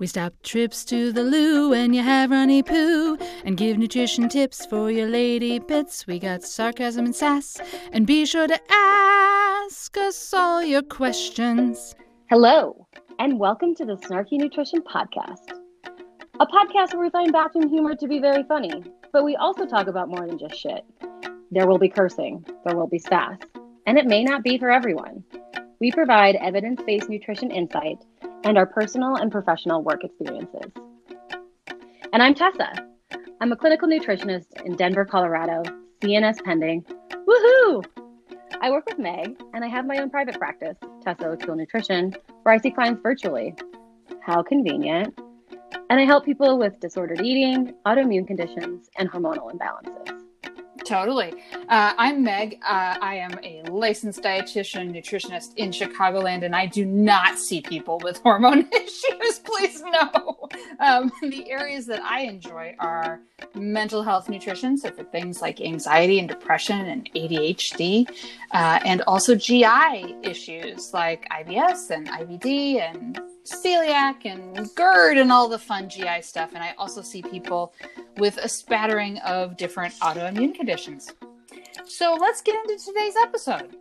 We stop trips to the loo when you have runny poo and give nutrition tips for your lady bits. We got sarcasm and sass, and be sure to ask us all your questions. Hello, and welcome to the Snarky Nutrition Podcast, a podcast where we find bathroom humor to be very funny, but we also talk about more than just shit. There will be cursing, there will be sass, and it may not be for everyone. We provide evidence based nutrition insight and our personal and professional work experiences. And I'm Tessa. I'm a clinical nutritionist in Denver, Colorado, CNS pending. Woohoo! I work with Meg, and I have my own private practice, Tessa O'Toole Nutrition, where I see clients virtually. How convenient. And I help people with disordered eating, autoimmune conditions, and hormonal imbalances. Totally. Uh, I'm Meg. Uh, I am a licensed dietitian, nutritionist in Chicagoland, and I do not see people with hormone issues. Please no. Um, the areas that I enjoy are mental health nutrition, so for things like anxiety and depression and ADHD, uh, and also GI issues like IBS and IBD and celiac and GERD and all the fun GI stuff. And I also see people with a spattering of different autoimmune conditions. So let's get into today's episode.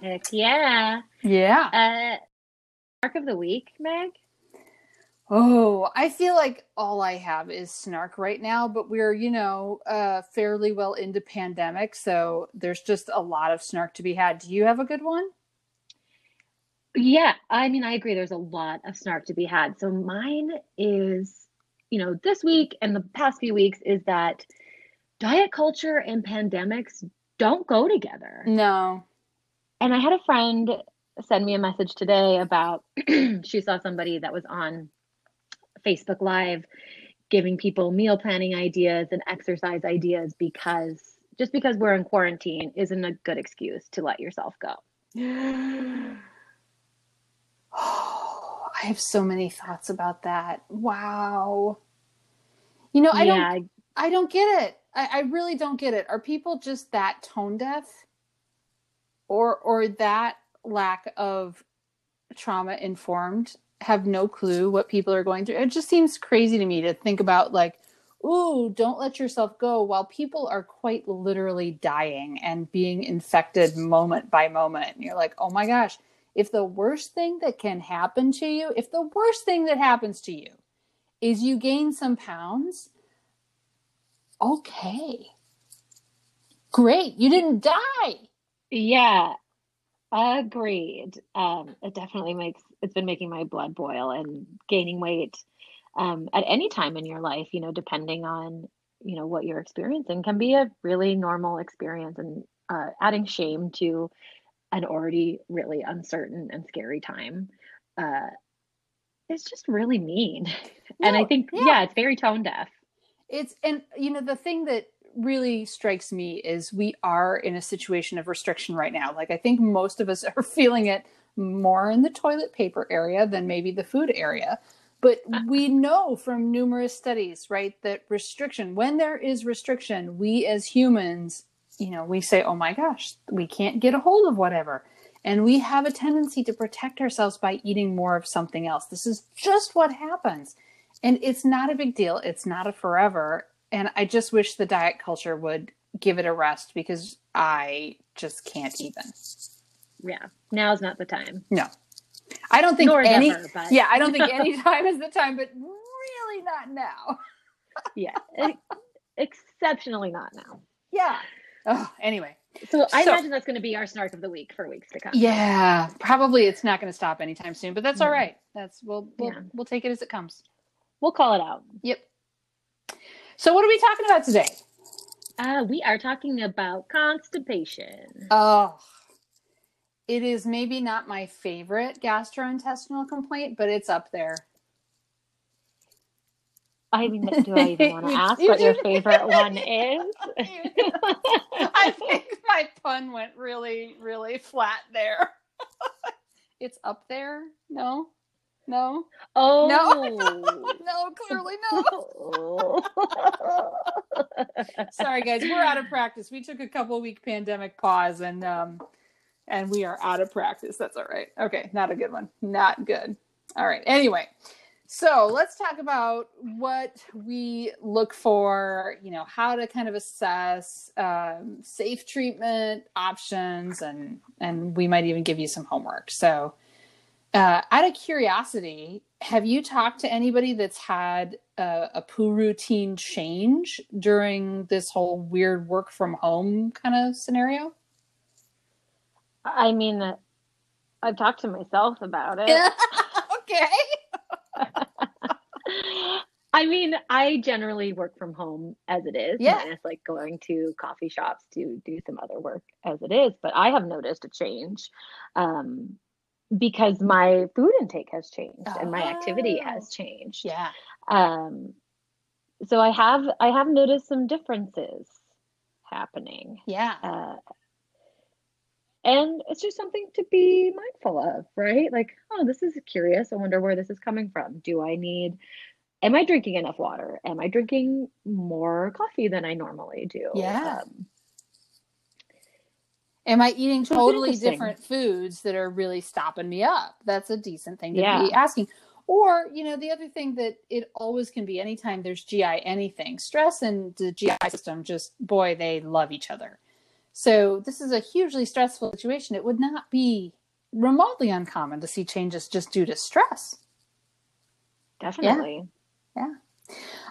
Heck yeah. Yeah. Uh, Mark of the week, Meg? Oh, I feel like all I have is snark right now, but we're, you know, uh, fairly well into pandemic. So there's just a lot of snark to be had. Do you have a good one? Yeah, I mean, I agree. There's a lot of snark to be had. So mine is, you know, this week and the past few weeks is that diet culture and pandemics don't go together. No. And I had a friend send me a message today about she saw somebody that was on Facebook Live giving people meal planning ideas and exercise ideas because just because we're in quarantine isn't a good excuse to let yourself go. Oh, I have so many thoughts about that. Wow. You know, I yeah. don't I don't get it. I, I really don't get it. Are people just that tone deaf? Or or that lack of trauma informed have no clue what people are going through. It just seems crazy to me to think about like, ooh, don't let yourself go while people are quite literally dying and being infected moment by moment. And you're like, oh my gosh, if the worst thing that can happen to you, if the worst thing that happens to you is you gain some pounds, okay. Great. You didn't die. Yeah. Agreed. Um, it definitely makes it's been making my blood boil and gaining weight um, at any time in your life, you know, depending on you know what you're experiencing, can be a really normal experience and uh, adding shame to an already really uncertain and scary time uh, it's just really mean no, and i think yeah. yeah it's very tone deaf it's and you know the thing that really strikes me is we are in a situation of restriction right now like i think most of us are feeling it more in the toilet paper area than maybe the food area but we know from numerous studies right that restriction when there is restriction we as humans you know, we say, oh my gosh, we can't get a hold of whatever. And we have a tendency to protect ourselves by eating more of something else. This is just what happens. And it's not a big deal. It's not a forever. And I just wish the diet culture would give it a rest because I just can't even. Yeah. Now's not the time. No. I don't think Nor any ever, but... Yeah, I don't think any time is the time, but really not now. yeah. Exceptionally not now. Yeah. Oh, anyway. So I so, imagine that's going to be our snark of the week for weeks to come. Yeah, probably it's not going to stop anytime soon, but that's all mm-hmm. right. That's we'll we'll, yeah. we'll take it as it comes. We'll call it out. Yep. So what are we talking about today? Uh, we are talking about constipation. Oh, it is maybe not my favorite gastrointestinal complaint, but it's up there. I mean, do I even want to ask what your favorite one is? I think my pun went really, really flat there. it's up there. No, no. Oh no, no, clearly no. Sorry, guys, we're out of practice. We took a couple week pandemic pause, and um, and we are out of practice. That's all right. Okay, not a good one. Not good. All right. Anyway. So let's talk about what we look for, you know, how to kind of assess um, safe treatment options, and and we might even give you some homework. So, uh, out of curiosity, have you talked to anybody that's had a, a poo routine change during this whole weird work from home kind of scenario? I mean, I've talked to myself about it. okay. I mean, I generally work from home as it is, Yeah. minus like going to coffee shops to do some other work as it is. But I have noticed a change um, because my food intake has changed and my activity Oh. has changed. Yeah. Um, so I have I have noticed some differences happening. Yeah. Uh, and it's just something to be mindful of, right? Like, oh, this is curious. I wonder where this is coming from. Do I need, am I drinking enough water? Am I drinking more coffee than I normally do? Yeah. Um, Am I eating So totally different foods that are really stopping me up? That's a decent thing to Yeah. be asking. Or, you know, the other thing that it always can be anytime there's GI anything, stress and the GI system just, boy, they love each other. So this is a hugely stressful situation. It would not be remotely uncommon to see changes just due to stress. definitely.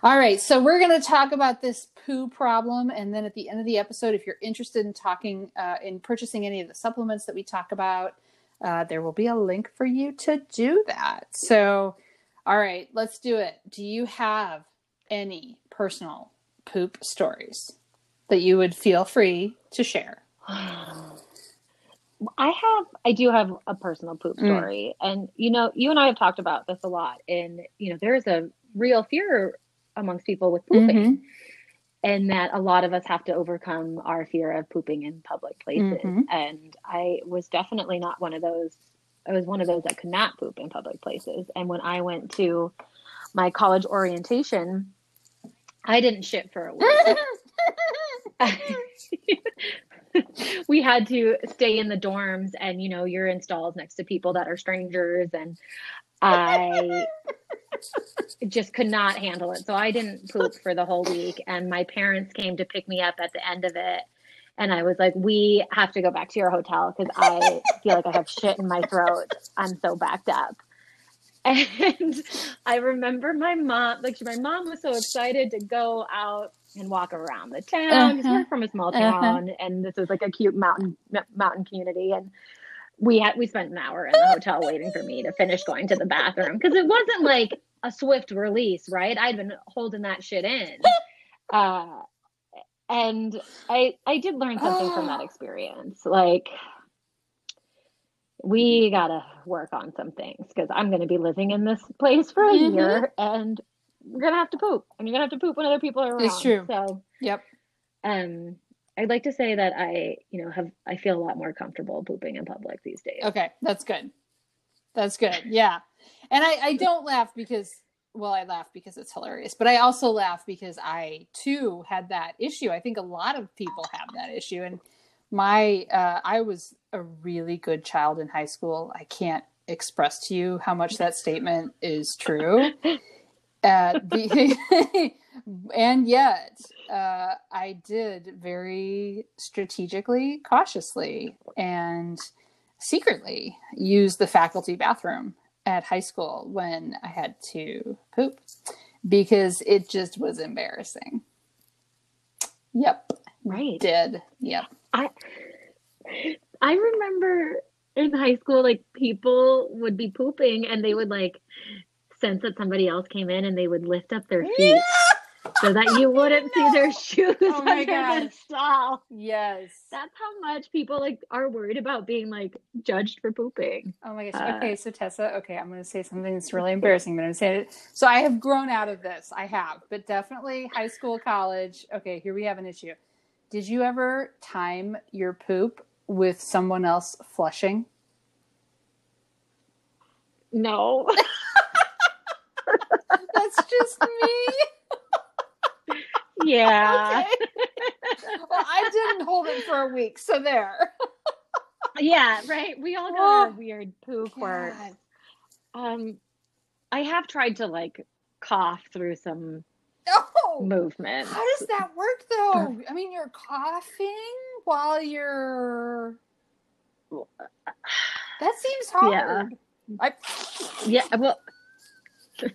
All right, so we're going to talk about this poo problem, and then at the end of the episode, if you're interested in talking uh, in purchasing any of the supplements that we talk about, uh, there will be a link for you to do that. So, all right, let's do it. Do you have any personal poop stories that you would feel free to share? I have, I do have a personal poop Mm. story. And, you know, you and I have talked about this a lot. And, you know, there's a real fear amongst people with pooping. Mhm. and that a lot of us have to overcome our fear of pooping in public places. Mhm. And I was definitely not one of those. I was one of those that could not poop in public places. And when I went to my college orientation, I didn't shit for a week. we had to stay in the dorms, and you know, you're in stalls next to people that are strangers, and I just could not handle it. So I didn't poop for the whole week. And my parents came to pick me up at the end of it. And I was like, we have to go back to your hotel because I feel like I have shit in my throat. I'm so backed up. And I remember my mom, like my mom was so excited to go out and walk around the town. Uh-huh. We're from a small Uh-huh. town, and this was like a cute mountain mountain community. And we had we spent an hour in the hotel waiting for me to finish going to the bathroom because it wasn't like a swift release, right? I'd been holding that shit in. Uh, and I I did learn something from that experience. Like we gotta work on some things because I'm gonna be living in this place for a Mhm. year and we're gonna have to poop. And you're gonna have to poop when other people are around. It's true. So Yep. um I'd like to say that I, you know, have I feel a lot more comfortable pooping in public these days. Okay, that's good. That's good. Yeah. And I, I don't laugh because, well, I laugh because it's hilarious, but I also laugh because I too had that issue. I think a lot of people have that issue. And my, uh, I was a really good child in high school. I can't express to you how much that statement is true. Uh, the, and yet, uh, I did very strategically, cautiously, and secretly use the faculty bathroom at high school when I had to poop because it just was embarrassing. Yep, Right. did. Yep. I I remember in high school, like people would be pooping and they would like sense that somebody else came in and they would lift up their feet so that you wouldn't see their shoes Oh my under the stall. Yes. That's how much people like are worried about being like judged for pooping. Oh my gosh. Uh, okay, so Tessa, okay, I'm going to say something that's really embarrassing, but I'm going to say it. So I have grown out of this. I have, but definitely high school, college. Okay, here we have an issue. Did you ever time your poop with someone else flushing? No. That's just me. yeah. Okay. well, I didn't hold it for a week, so there. Yeah, right. We all got our weird poo quirks. God. Um I have tried to like cough through some Oh, movement. how does that work though? I mean, you're coughing while you're. That seems hard. Yeah. I, Yeah, well.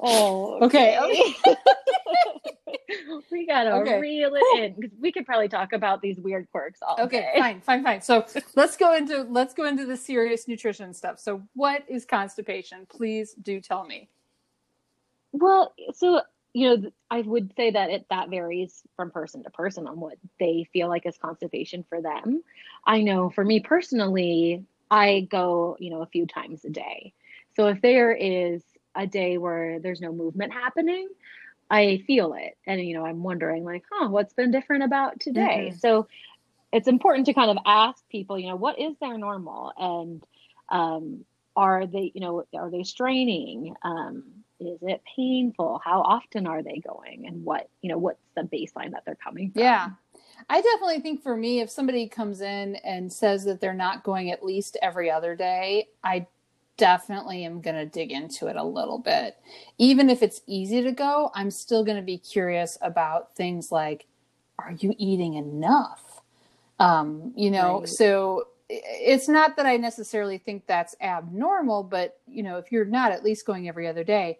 oh. Okay, we gotta Okay. reel it in because we could probably talk about these weird quirks all okay, day. fine, fine, fine. So let's go into let's go into the serious nutrition stuff. So, what is constipation? Please do tell me. Well, so you know, I would say that it that varies from person to person on what they feel like is constipation for them. I know for me personally, I go, you know, a few times a day. So if there is a day where there's no movement happening, I feel it. And you know, I'm wondering like, huh, what's been different about today? Mhm. So it's important to kind of ask people, you know, what is their normal and um are they, you know, are they straining? Um, is it painful? How often are they going? And what, you know, what's the baseline that they're coming from? Yeah. I definitely think for me, if somebody comes in and says that they're not going at least every other day, I definitely am going to dig into it a little bit. Even if it's easy to go, I'm still going to be curious about things like are you eating enough? Um, you know, Right. so it's not that I necessarily think that's abnormal, but you know, if you're not at least going every other day,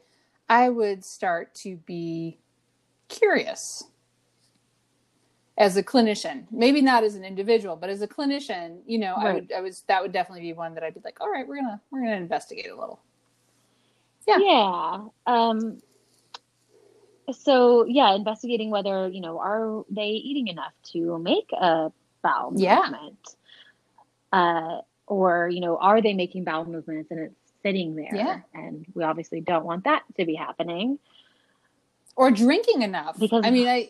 I would start to be curious as a clinician maybe not as an individual but as a clinician you know i would i was that would definitely be one that i'd be like all right we're gonna we're gonna investigate a little Yeah. Yeah. Um, so yeah, investigating whether, you know, are they eating enough to make a bowel Yeah. movement? Uh, or, you know, are they making bowel movements and it's sitting there? Yeah. And we obviously don't want that to be happening. or drinking enough Because- i mean i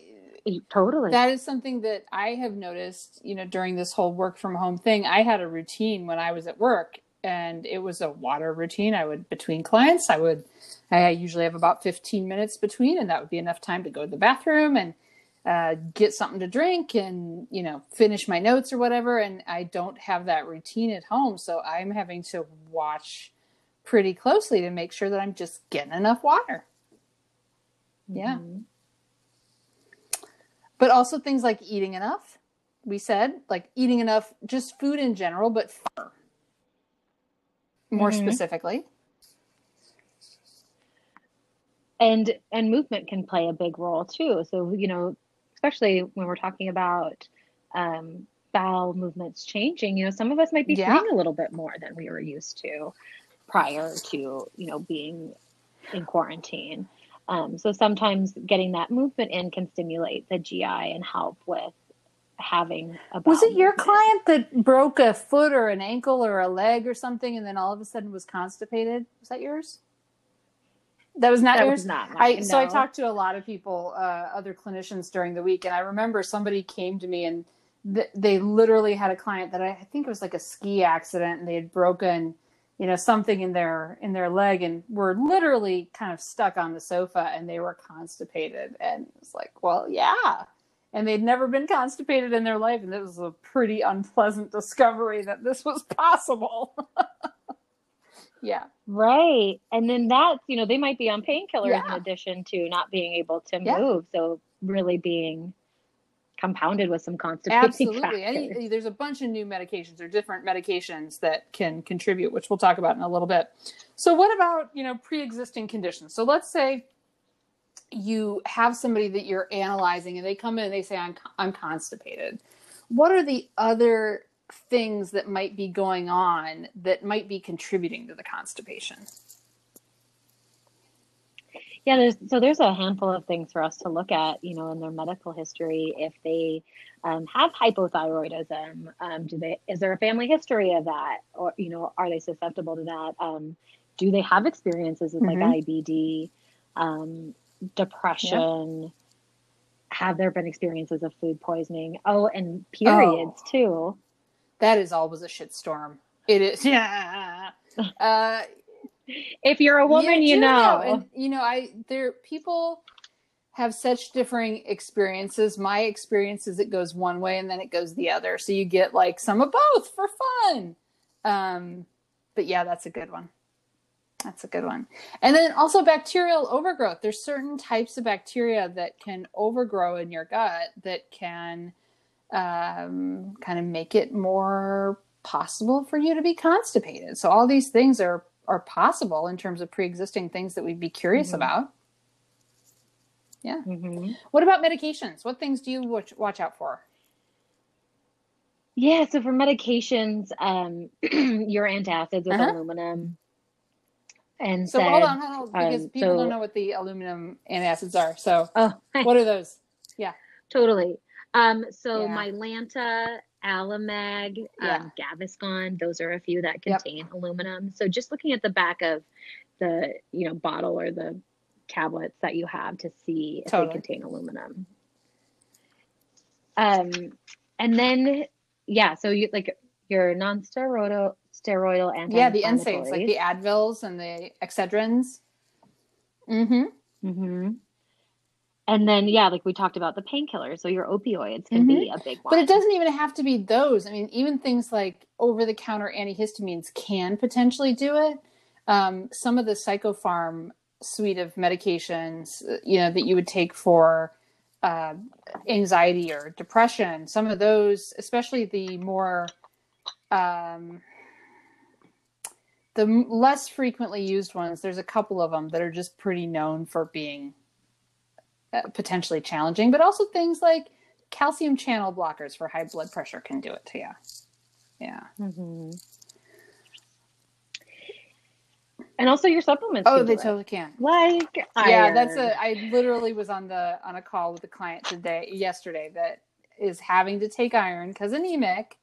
Totally. that is something that i have noticed you know during this whole work from home thing. I had a routine when i was at work and it was a water routine. I would between clients i would i usually have about 15 minutes between and that would be enough time to go to the bathroom and uh, get something to drink and you know finish my notes or whatever and i don't have that routine at home. So i'm having to watch pretty closely to make sure that i'm just getting enough water. Yeah. Mhm. But also things like eating enough we said like eating enough just food in general but more Mhm. specifically and and movement can play a big role too so you know especially when we're talking about um bowel movements changing you know some of us might be Yeah. sitting a little bit more than we were used to prior to you know being in quarantine um, so sometimes getting that movement in can stimulate the gi and help with having a was it your movement. client that broke a foot or an ankle or a leg or something and then all of a sudden was constipated? Was that yours? That was not that yours? was not I mine, so I talked to a lot of people, uh, other clinicians during the week, and I remember somebody came to me and th- they literally had a client that I, I think it was like a ski accident, and they had broken, you know, something in their in their leg, and were literally kind of stuck on the sofa, and they were constipated, and it's like, well, yeah. And they'd never been constipated in their life, and it was a pretty unpleasant discovery that this was possible. yeah. Right. And then that's, you know, they might be on painkillers Yeah. in addition to not being able to Yeah. move. So really being compounded with some constipation. Absolutely. Any, there's a bunch of new medications or different medications that can contribute, which we'll talk about in a little bit. So, what about you know pre-existing conditions? So, let's say you have somebody that you're analyzing, and they come in and they say, "I'm I'm constipated." What are the other things that might be going on that might be contributing to the constipation? Yeah, there's so there's a handful of things for us to look at, you know, in their medical history. If they um, have hypothyroidism, um, do they is there a family history of that, or you know, are they susceptible to that? Um, do they have experiences with Mhm. like IBD, um, depression? Have there been experiences of food poisoning? Oh, and periods too. That is always a shitstorm. It is. Yeah. Uh, If you're a woman, you, do know. And you know, I there people have such differing experiences. My experience is it goes one way and then it goes the other. So you get like some of both for fun. Um, but yeah, that's a good one. That's a good one. And then also bacterial overgrowth. There's certain types of bacteria that can overgrow in your gut that can um, kind of make it more possible for you to be constipated. So all these things are are possible in terms of pre-existing things that we'd be curious mm-hmm. about. Yeah. Mm-hmm. What about medications? What things do you watch, watch out for? Yeah, so for medications, um, your antacids with uh-huh. aluminum. And so said, hold on, hold on, because um, people so, don't know what the aluminum antacids are. So oh, what are those? Yeah, totally. Um, so yeah. Mylanta, Alamag, yeah. um, Gaviscon, those are a few that contain yep. aluminum. So just looking at the back of the you know bottle or the tablets that you have to see if totally. they contain aluminum. Um, and then yeah, so you like your non-steroidal steroidal anti yeah the NSAIDs like the Advils and the Excedrins. Mm-hmm. Mm-hmm. And then yeah, like we talked about the painkillers, so your opioids can mm-hmm. be a big one. But it doesn't even have to be those. I mean, even things like over-the-counter antihistamines can potentially do it. Um, some of the psychopharm suite of medications, you know, that you would take for uh, anxiety or depression, some of those, especially the more um, the less frequently used ones, there's a couple of them that are just pretty known for being uh, potentially challenging, but also things like calcium channel blockers for high blood pressure can do it to you. Yeah. Mm-hmm. and also your supplements. Oh, they totally can. Like iron. yeah, that's a. I literally was on the on a call with a client today, yesterday, that is having to take iron because anemic,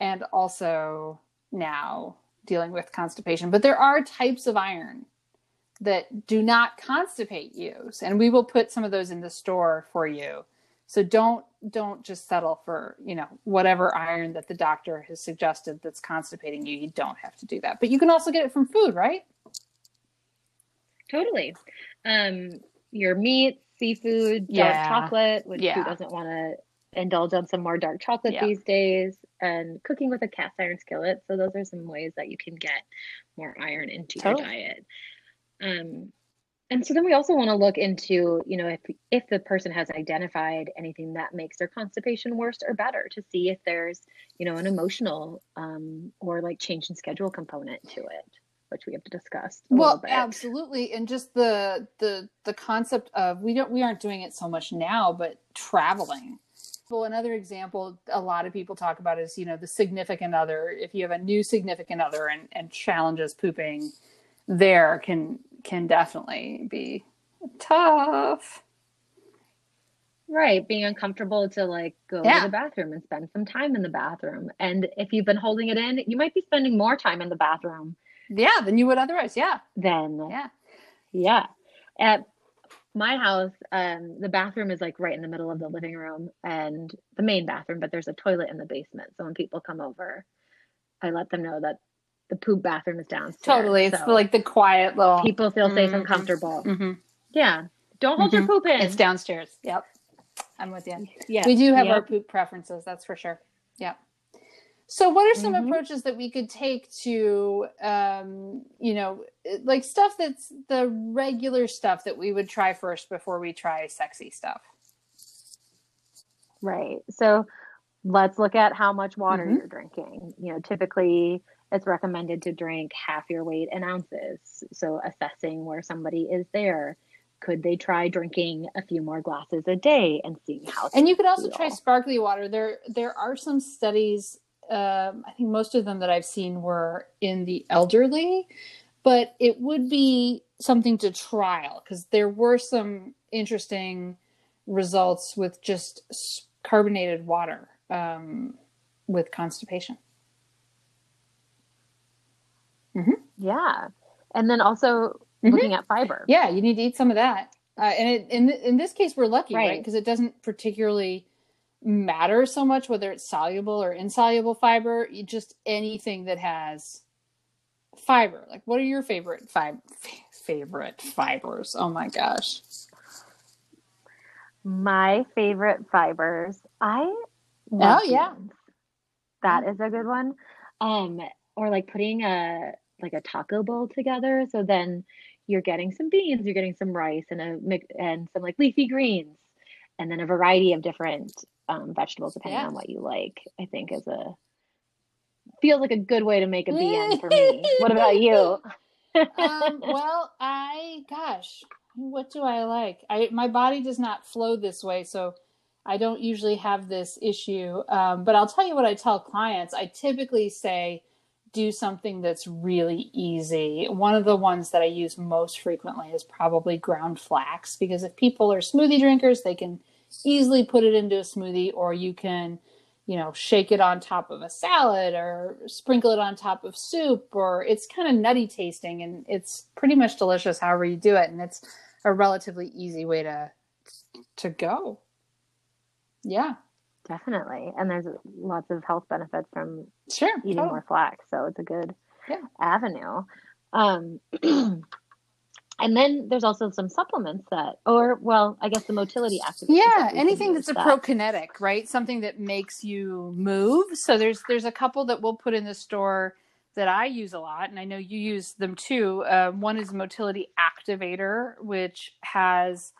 and also now dealing with constipation. But there are types of iron that do not constipate you, and we will put some of those in the store for you. So don't don't just settle for you know whatever iron that the doctor has suggested that's constipating you. You don't have to do that, but you can also get it from food, right? Totally. Um, your meat, seafood, yeah. dark chocolate, which yeah. who doesn't want to indulge on some more dark chocolate yeah. these days, and cooking with a cast iron skillet. So those are some ways that you can get more iron into totally. your diet. Um, and so then we also want to look into, you know, if if the person has identified anything that makes their constipation worse or better, to see if there's, you know, an emotional um, or like change in schedule component to it which we have to discuss. well, absolutely, and just the the the concept of we don't we aren't doing it so much now, but traveling. Well, another example a lot of people talk about is you know the significant other. If you have a new significant other and and challenges pooping, there can can definitely be tough. Right, being uncomfortable to like go yeah. to the bathroom and spend some time in the bathroom. And if you've been holding it in, you might be spending more time in the bathroom yeah, than you would otherwise. Yeah. Then yeah, yeah. At my house, um, the bathroom is like right in the middle of the living room and the main bathroom, but there's a toilet in the basement. So when people come over, I let them know that the poop bathroom is downstairs. Totally, it's so like the quiet little. People feel safe mm-hmm. and comfortable. Mm-hmm. Yeah, don't hold mm-hmm. your poop in. It's downstairs. Yep, I'm with you. Yeah, we do have yep. our poop preferences. That's for sure. Yep. So, what are some mm-hmm. approaches that we could take to, um, you know, like stuff that's the regular stuff that we would try first before we try sexy stuff? Right. So, let's look at how much water mm-hmm. you're drinking. You know, typically it's recommended to drink half your weight in ounces. So, assessing where somebody is there. Could they try drinking a few more glasses a day and seeing how? And you could also feel. try sparkly water. There, there are some studies um, I think most of them that I've seen were in the elderly, but it would be something to trial because there were some interesting results with just carbonated water um, with constipation. Mm-hmm. Yeah, and then also mm-hmm. looking at fiber. Yeah, you need to eat some of that. Uh, and it, in in this case, we're lucky, right? Because right? it doesn't particularly matter so much whether it's soluble or insoluble fiber just anything that has fiber like what are your favorite fiber favorite fibers oh my gosh my favorite fibers i oh yeah that is a good one um or like putting a like a taco bowl together. So then you're getting some beans, you're getting some rice and a mix and some like leafy greens, and then a variety of different um, vegetables depending Yeah. on what you like. I think is a feels like a good way to make a BM for me. what about you? um, well, I gosh, what do I like? I my body does not flow this way, so I don't usually have this issue. Um, but I'll tell you what I tell clients. I typically say do something that's really easy. One of the ones that I use most frequently is probably ground flax because if people are smoothie drinkers, they can easily put it into a smoothie or you can you know, shake it on top of a salad or sprinkle it on top of soup, or it's kind of nutty tasting and it's pretty much delicious however you do it. And it's a relatively easy way to to go. Yeah, Definitely. And there's lots of health benefits from sure. eating totally. more flax. So it's a good Yeah. avenue. Um, and then there's also some supplements that, or well, I guess the motility activators. Yeah, that anything that's a that- prokinetic, right? Something that makes you move. So there's there's a couple that we'll put in the store that I use a lot, and I know you use them too. Uh, one is Motility Activator, which has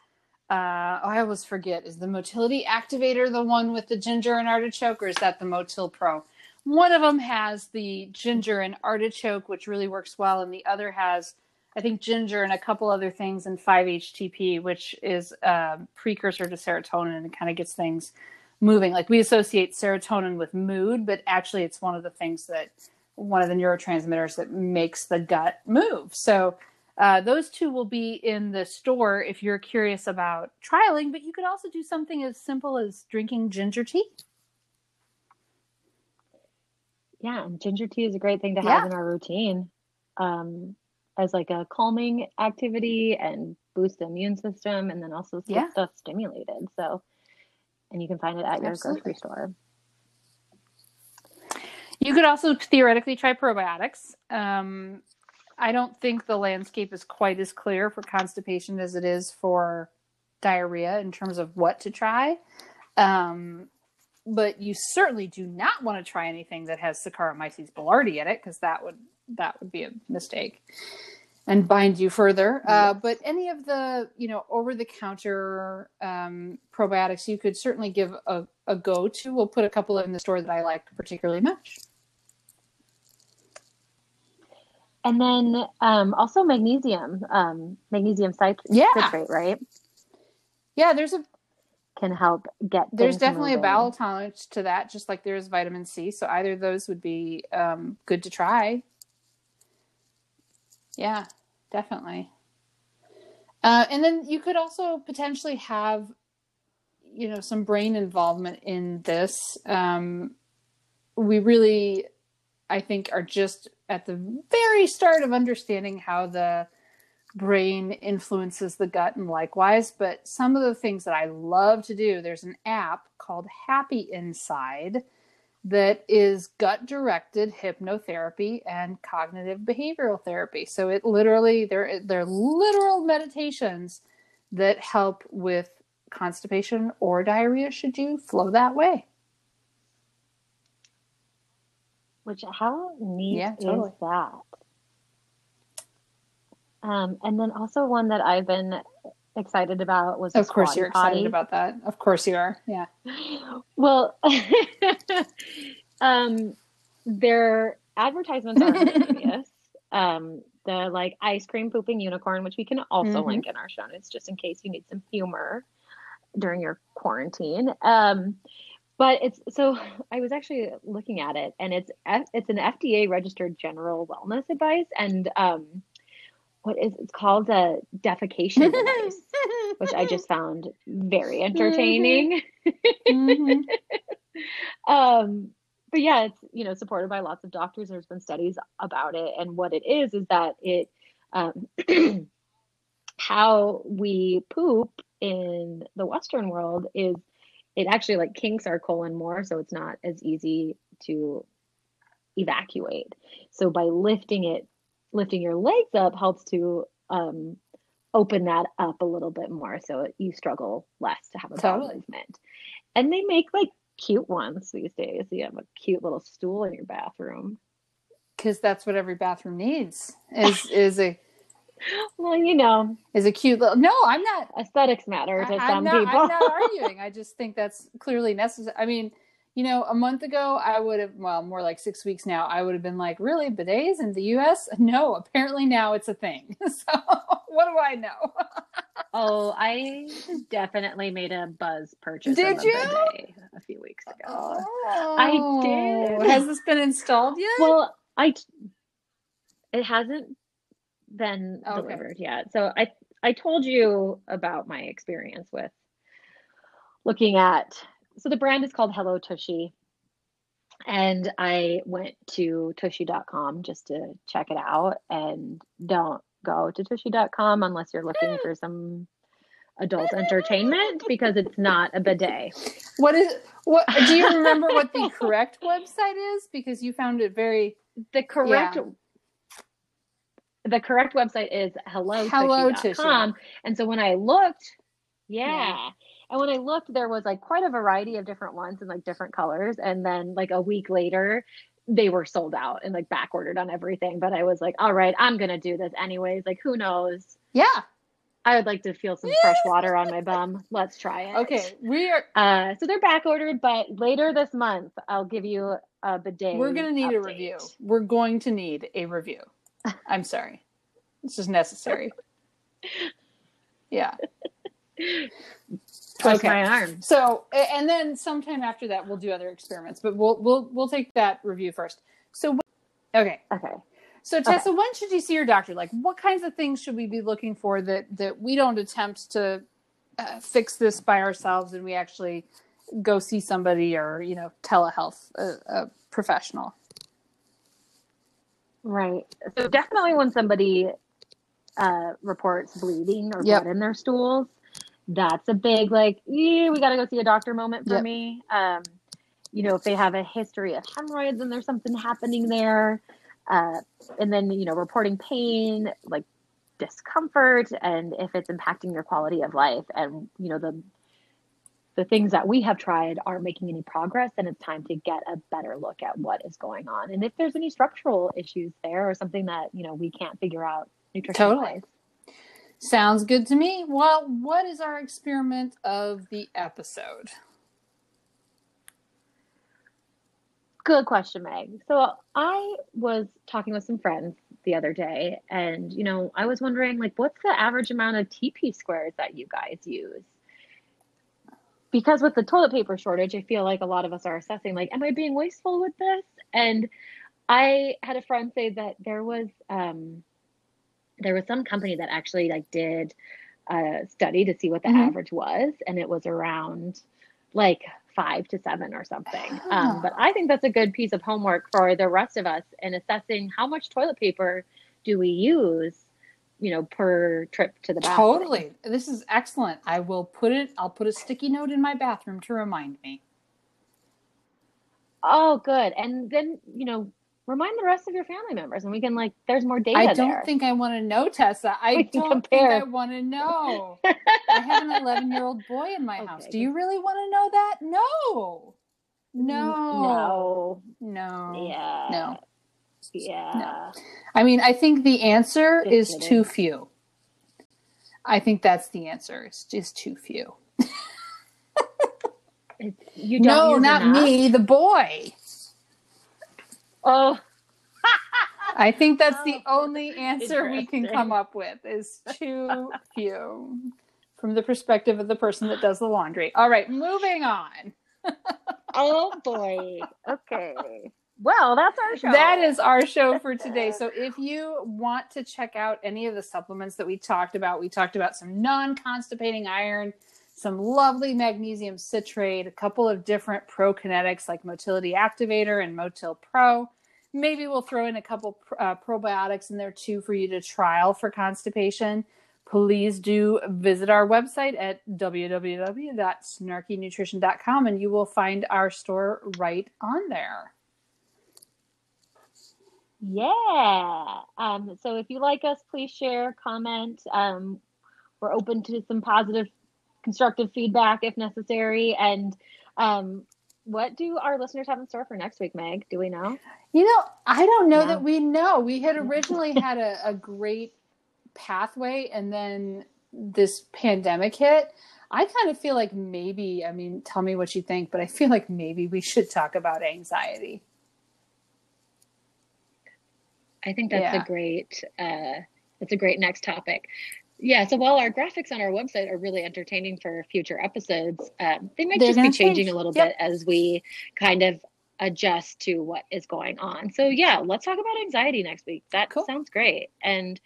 uh, I always forget. Is the Motility Activator the one with the ginger and artichoke, or is that the Motil Pro? One of them has the ginger and artichoke, which really works well, and the other has, I think, ginger and a couple other things and 5-HTP, which is a precursor to serotonin and kind of gets things moving. Like we associate serotonin with mood, but actually, it's one of the things that one of the neurotransmitters that makes the gut move. So uh, those two will be in the store if you're curious about trialing, but you could also do something as simple as drinking ginger tea. Yeah, and ginger tea is a great thing to have Yeah. in our routine um, as like a calming activity and boost the immune system, and then also get Yeah. stuff stimulated. So, and you can find it at your Absolutely. grocery store. You could also theoretically try probiotics. Um, I don't think the landscape is quite as clear for constipation as it is for diarrhea in terms of what to try. Um, but you certainly do not want to try anything that has Saccharomyces boulardii in it because that would that would be a mistake and bind you further. Uh, but any of the you know over the counter um, probiotics you could certainly give a, a go to. We'll put a couple in the store that I like particularly much. And then um, also magnesium, um, magnesium cit- Yeah. citrate, right? Yeah, there's a Can help get. there's definitely a moving. bowel tolerance to that, just like there is vitamin C. So either of those would be um, good to try. Yeah, definitely. Uh, and then you could also potentially have, you know, some brain involvement in this. Um, we really, I think, are just at the very start of understanding how the brain influences the gut and likewise but some of the things that i love to do there's an app called happy inside that is gut directed hypnotherapy and cognitive behavioral therapy. So it literally they're they're literal meditations that help with constipation or diarrhea should you flow that way Which how neat Yeah, is that? Um, and then also one that I've been excited about was of course you're excited about that of course you are yeah Well, um, their advertisements are hilarious. Um, the like ice cream pooping unicorn, which we can also Mhm. link in our show notes just in case you need some humor during your quarantine. Um, but it's so I was actually looking at it, and it's it's an FDA registered general wellness advice, and um, what is it's called a defecation device, which I just found very entertaining. Mhm. um but yeah it's you know supported by lots of doctors there's been studies about it and what it is is that it um how we poop in the western world is it actually like kinks our colon more so it's not as easy to evacuate so by lifting it lifting your legs up helps to um open that up a little bit more so you struggle less to have a bowel Totally. movement and they make like cute ones these days. You have a cute little stool in your bathroom. because that's what every bathroom needs is is a Well, you know, is a cute little. No, I'm not. aesthetics matter to I- some I'm not, people. I'm not arguing. I just think that's clearly necessary. I mean, you know, a month ago, I would have, well, more like six weeks now, I would have been like, really, bidets in the US? No, apparently now it's a thing. So what do I know? oh, I definitely made a buzz purchase. Did you? a few weeks ago. Oh, did. Has this been installed yet? Well, I it hasn't been oh, Okay. delivered yet. So I I told you about my experience with looking at so the brand is called Hello Tushy. And I went to tushy.com just to check it out and don't go to tushy.com unless you're looking for some adult entertainment because it's not a bidet. what is, what, do you remember what the correct website is? Because you found it very, the correct Yeah. The correct website is hello hello Hellotushy. and so when i looked yeah. Yeah. and when i looked there was like quite a variety of different ones and like different colors and then like a week later they were sold out and like back ordered on everything but i was like all right i'm gonna do this anyways like who knows yeah. i would like to feel some fresh water on my bum let's try it Okay. We are, uh so they're back ordered but later this month i'll give you a bidet we're going to need a review. We're going to need a review. I'm sorry. It's just necessary. Yeah. twist Okay. my arm So, and then sometime after that, we'll do other experiments, but we'll we'll we'll take that review first. So, okay. okay So, Tessa, when should you see your doctor? Like, what kinds of things should we be looking for that that we don't attempt to uh, fix this by ourselves, and we actually go see somebody or you know telehealth a, a professional? Right. So definitely when somebody uh, reports bleeding or Yep. blood in their stools, that's a big like, yeah, we got to go see a doctor moment for Yep. me. Um, you know, if they have a history of hemorrhoids and there's something happening there, uh, and then you know, reporting pain, like discomfort, and if it's impacting your quality of life, and you know the the things that we have tried aren't making any progress, then it's time to get a better look at what is going on. And if there's any structural issues there or something that, you know, we can't figure out nutrition Totally. Sounds good to me. Well, what is our experiment of the episode? Good question, Meg. So I was talking with some friends the other day and, you know, I was wondering like what's the average amount of TP squares that you guys use? Because with the toilet paper shortage, I feel like a lot of us are assessing like, am I being wasteful with this? And I had a friend say that there was um there was some company that actually like did a study to see what the Mhm. average was and it was around like five to seven or something Ah. um, but i think that's a good piece of homework for the rest of us in assessing how much toilet paper do we use you know per trip to the bathroom Totally. This is excellent. I will put it, I'll put a sticky note in my bathroom to remind me. oh good and then you know remind the rest of your family members and we can like there's more data I don't there think I want to know, Tessa. I don't compare. think I want to know. I have an 11 year old boy in my Okay, house. Do you really want to know that? No. No. no No. yeah No. Yeah I mean, I think the answer Just is kidding. too few. I think that's the answer. It's just too few. You don't No, not enough? me, the boy. oh I think that's the Oh, only answer we can come up with is too few from the perspective of the person that does the laundry. All right, moving on. oh boy okay well that's our show That is our show for today. So if you want to check out any of the supplements that we talked about, we talked about some non-constipating iron, some lovely magnesium citrate, a couple of different prokinetics like Motility Activator and Motil Pro. Maybe we'll throw in a couple uh, probiotics in there too for you to trial for constipation. Please do visit our website at www.snarkynutrition.com and you will find our store right on there. Yeah. Um, so if you like us, please share, comment. Um, we're open to some positive, constructive feedback if necessary. And um, what do our listeners have in store for next week, Meg? Do we know? You know, I don't know No. that we know. We had originally had a, a great pathway, and then this pandemic hit. I kind of feel like maybe, I mean, tell me what you think, but I feel like maybe we should talk about anxiety. I think that's Yeah. a great uh that's a great next topic. Yeah, so while our graphics on our website are really entertaining for future episodes, um, they might They're just be changing change. a little Yep. bit as we kind of adjust to what is going on. So yeah, let's talk about anxiety next week. That Cool. sounds great. And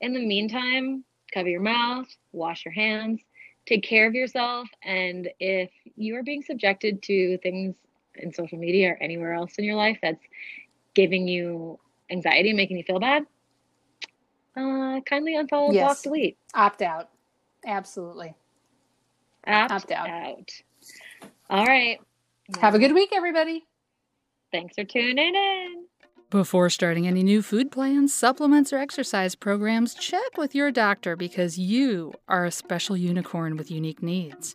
in the meantime, cover your mouth, wash your hands, take care of yourself, and if you are being subjected to things in social media or anywhere else in your life that's giving you anxiety, making you feel bad, uh, kindly unfollow, block, delete. Opt out. Absolutely. Opt, Opt out. out. All right. Have a good week, everybody. Thanks for tuning in. Before starting any new food plans, supplements, or exercise programs, check with your doctor because you are a special unicorn with unique needs.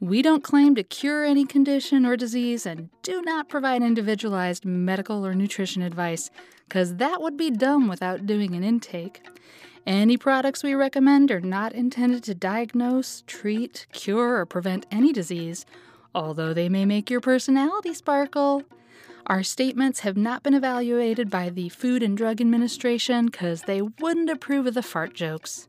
We don't claim to cure any condition or disease and do not provide individualized medical or nutrition advice because that would be dumb without doing an intake. Any products we recommend are not intended to diagnose, treat, cure, or prevent any disease, although they may make your personality sparkle. Our statements have not been evaluated by the Food and Drug Administration because they wouldn't approve of the fart jokes.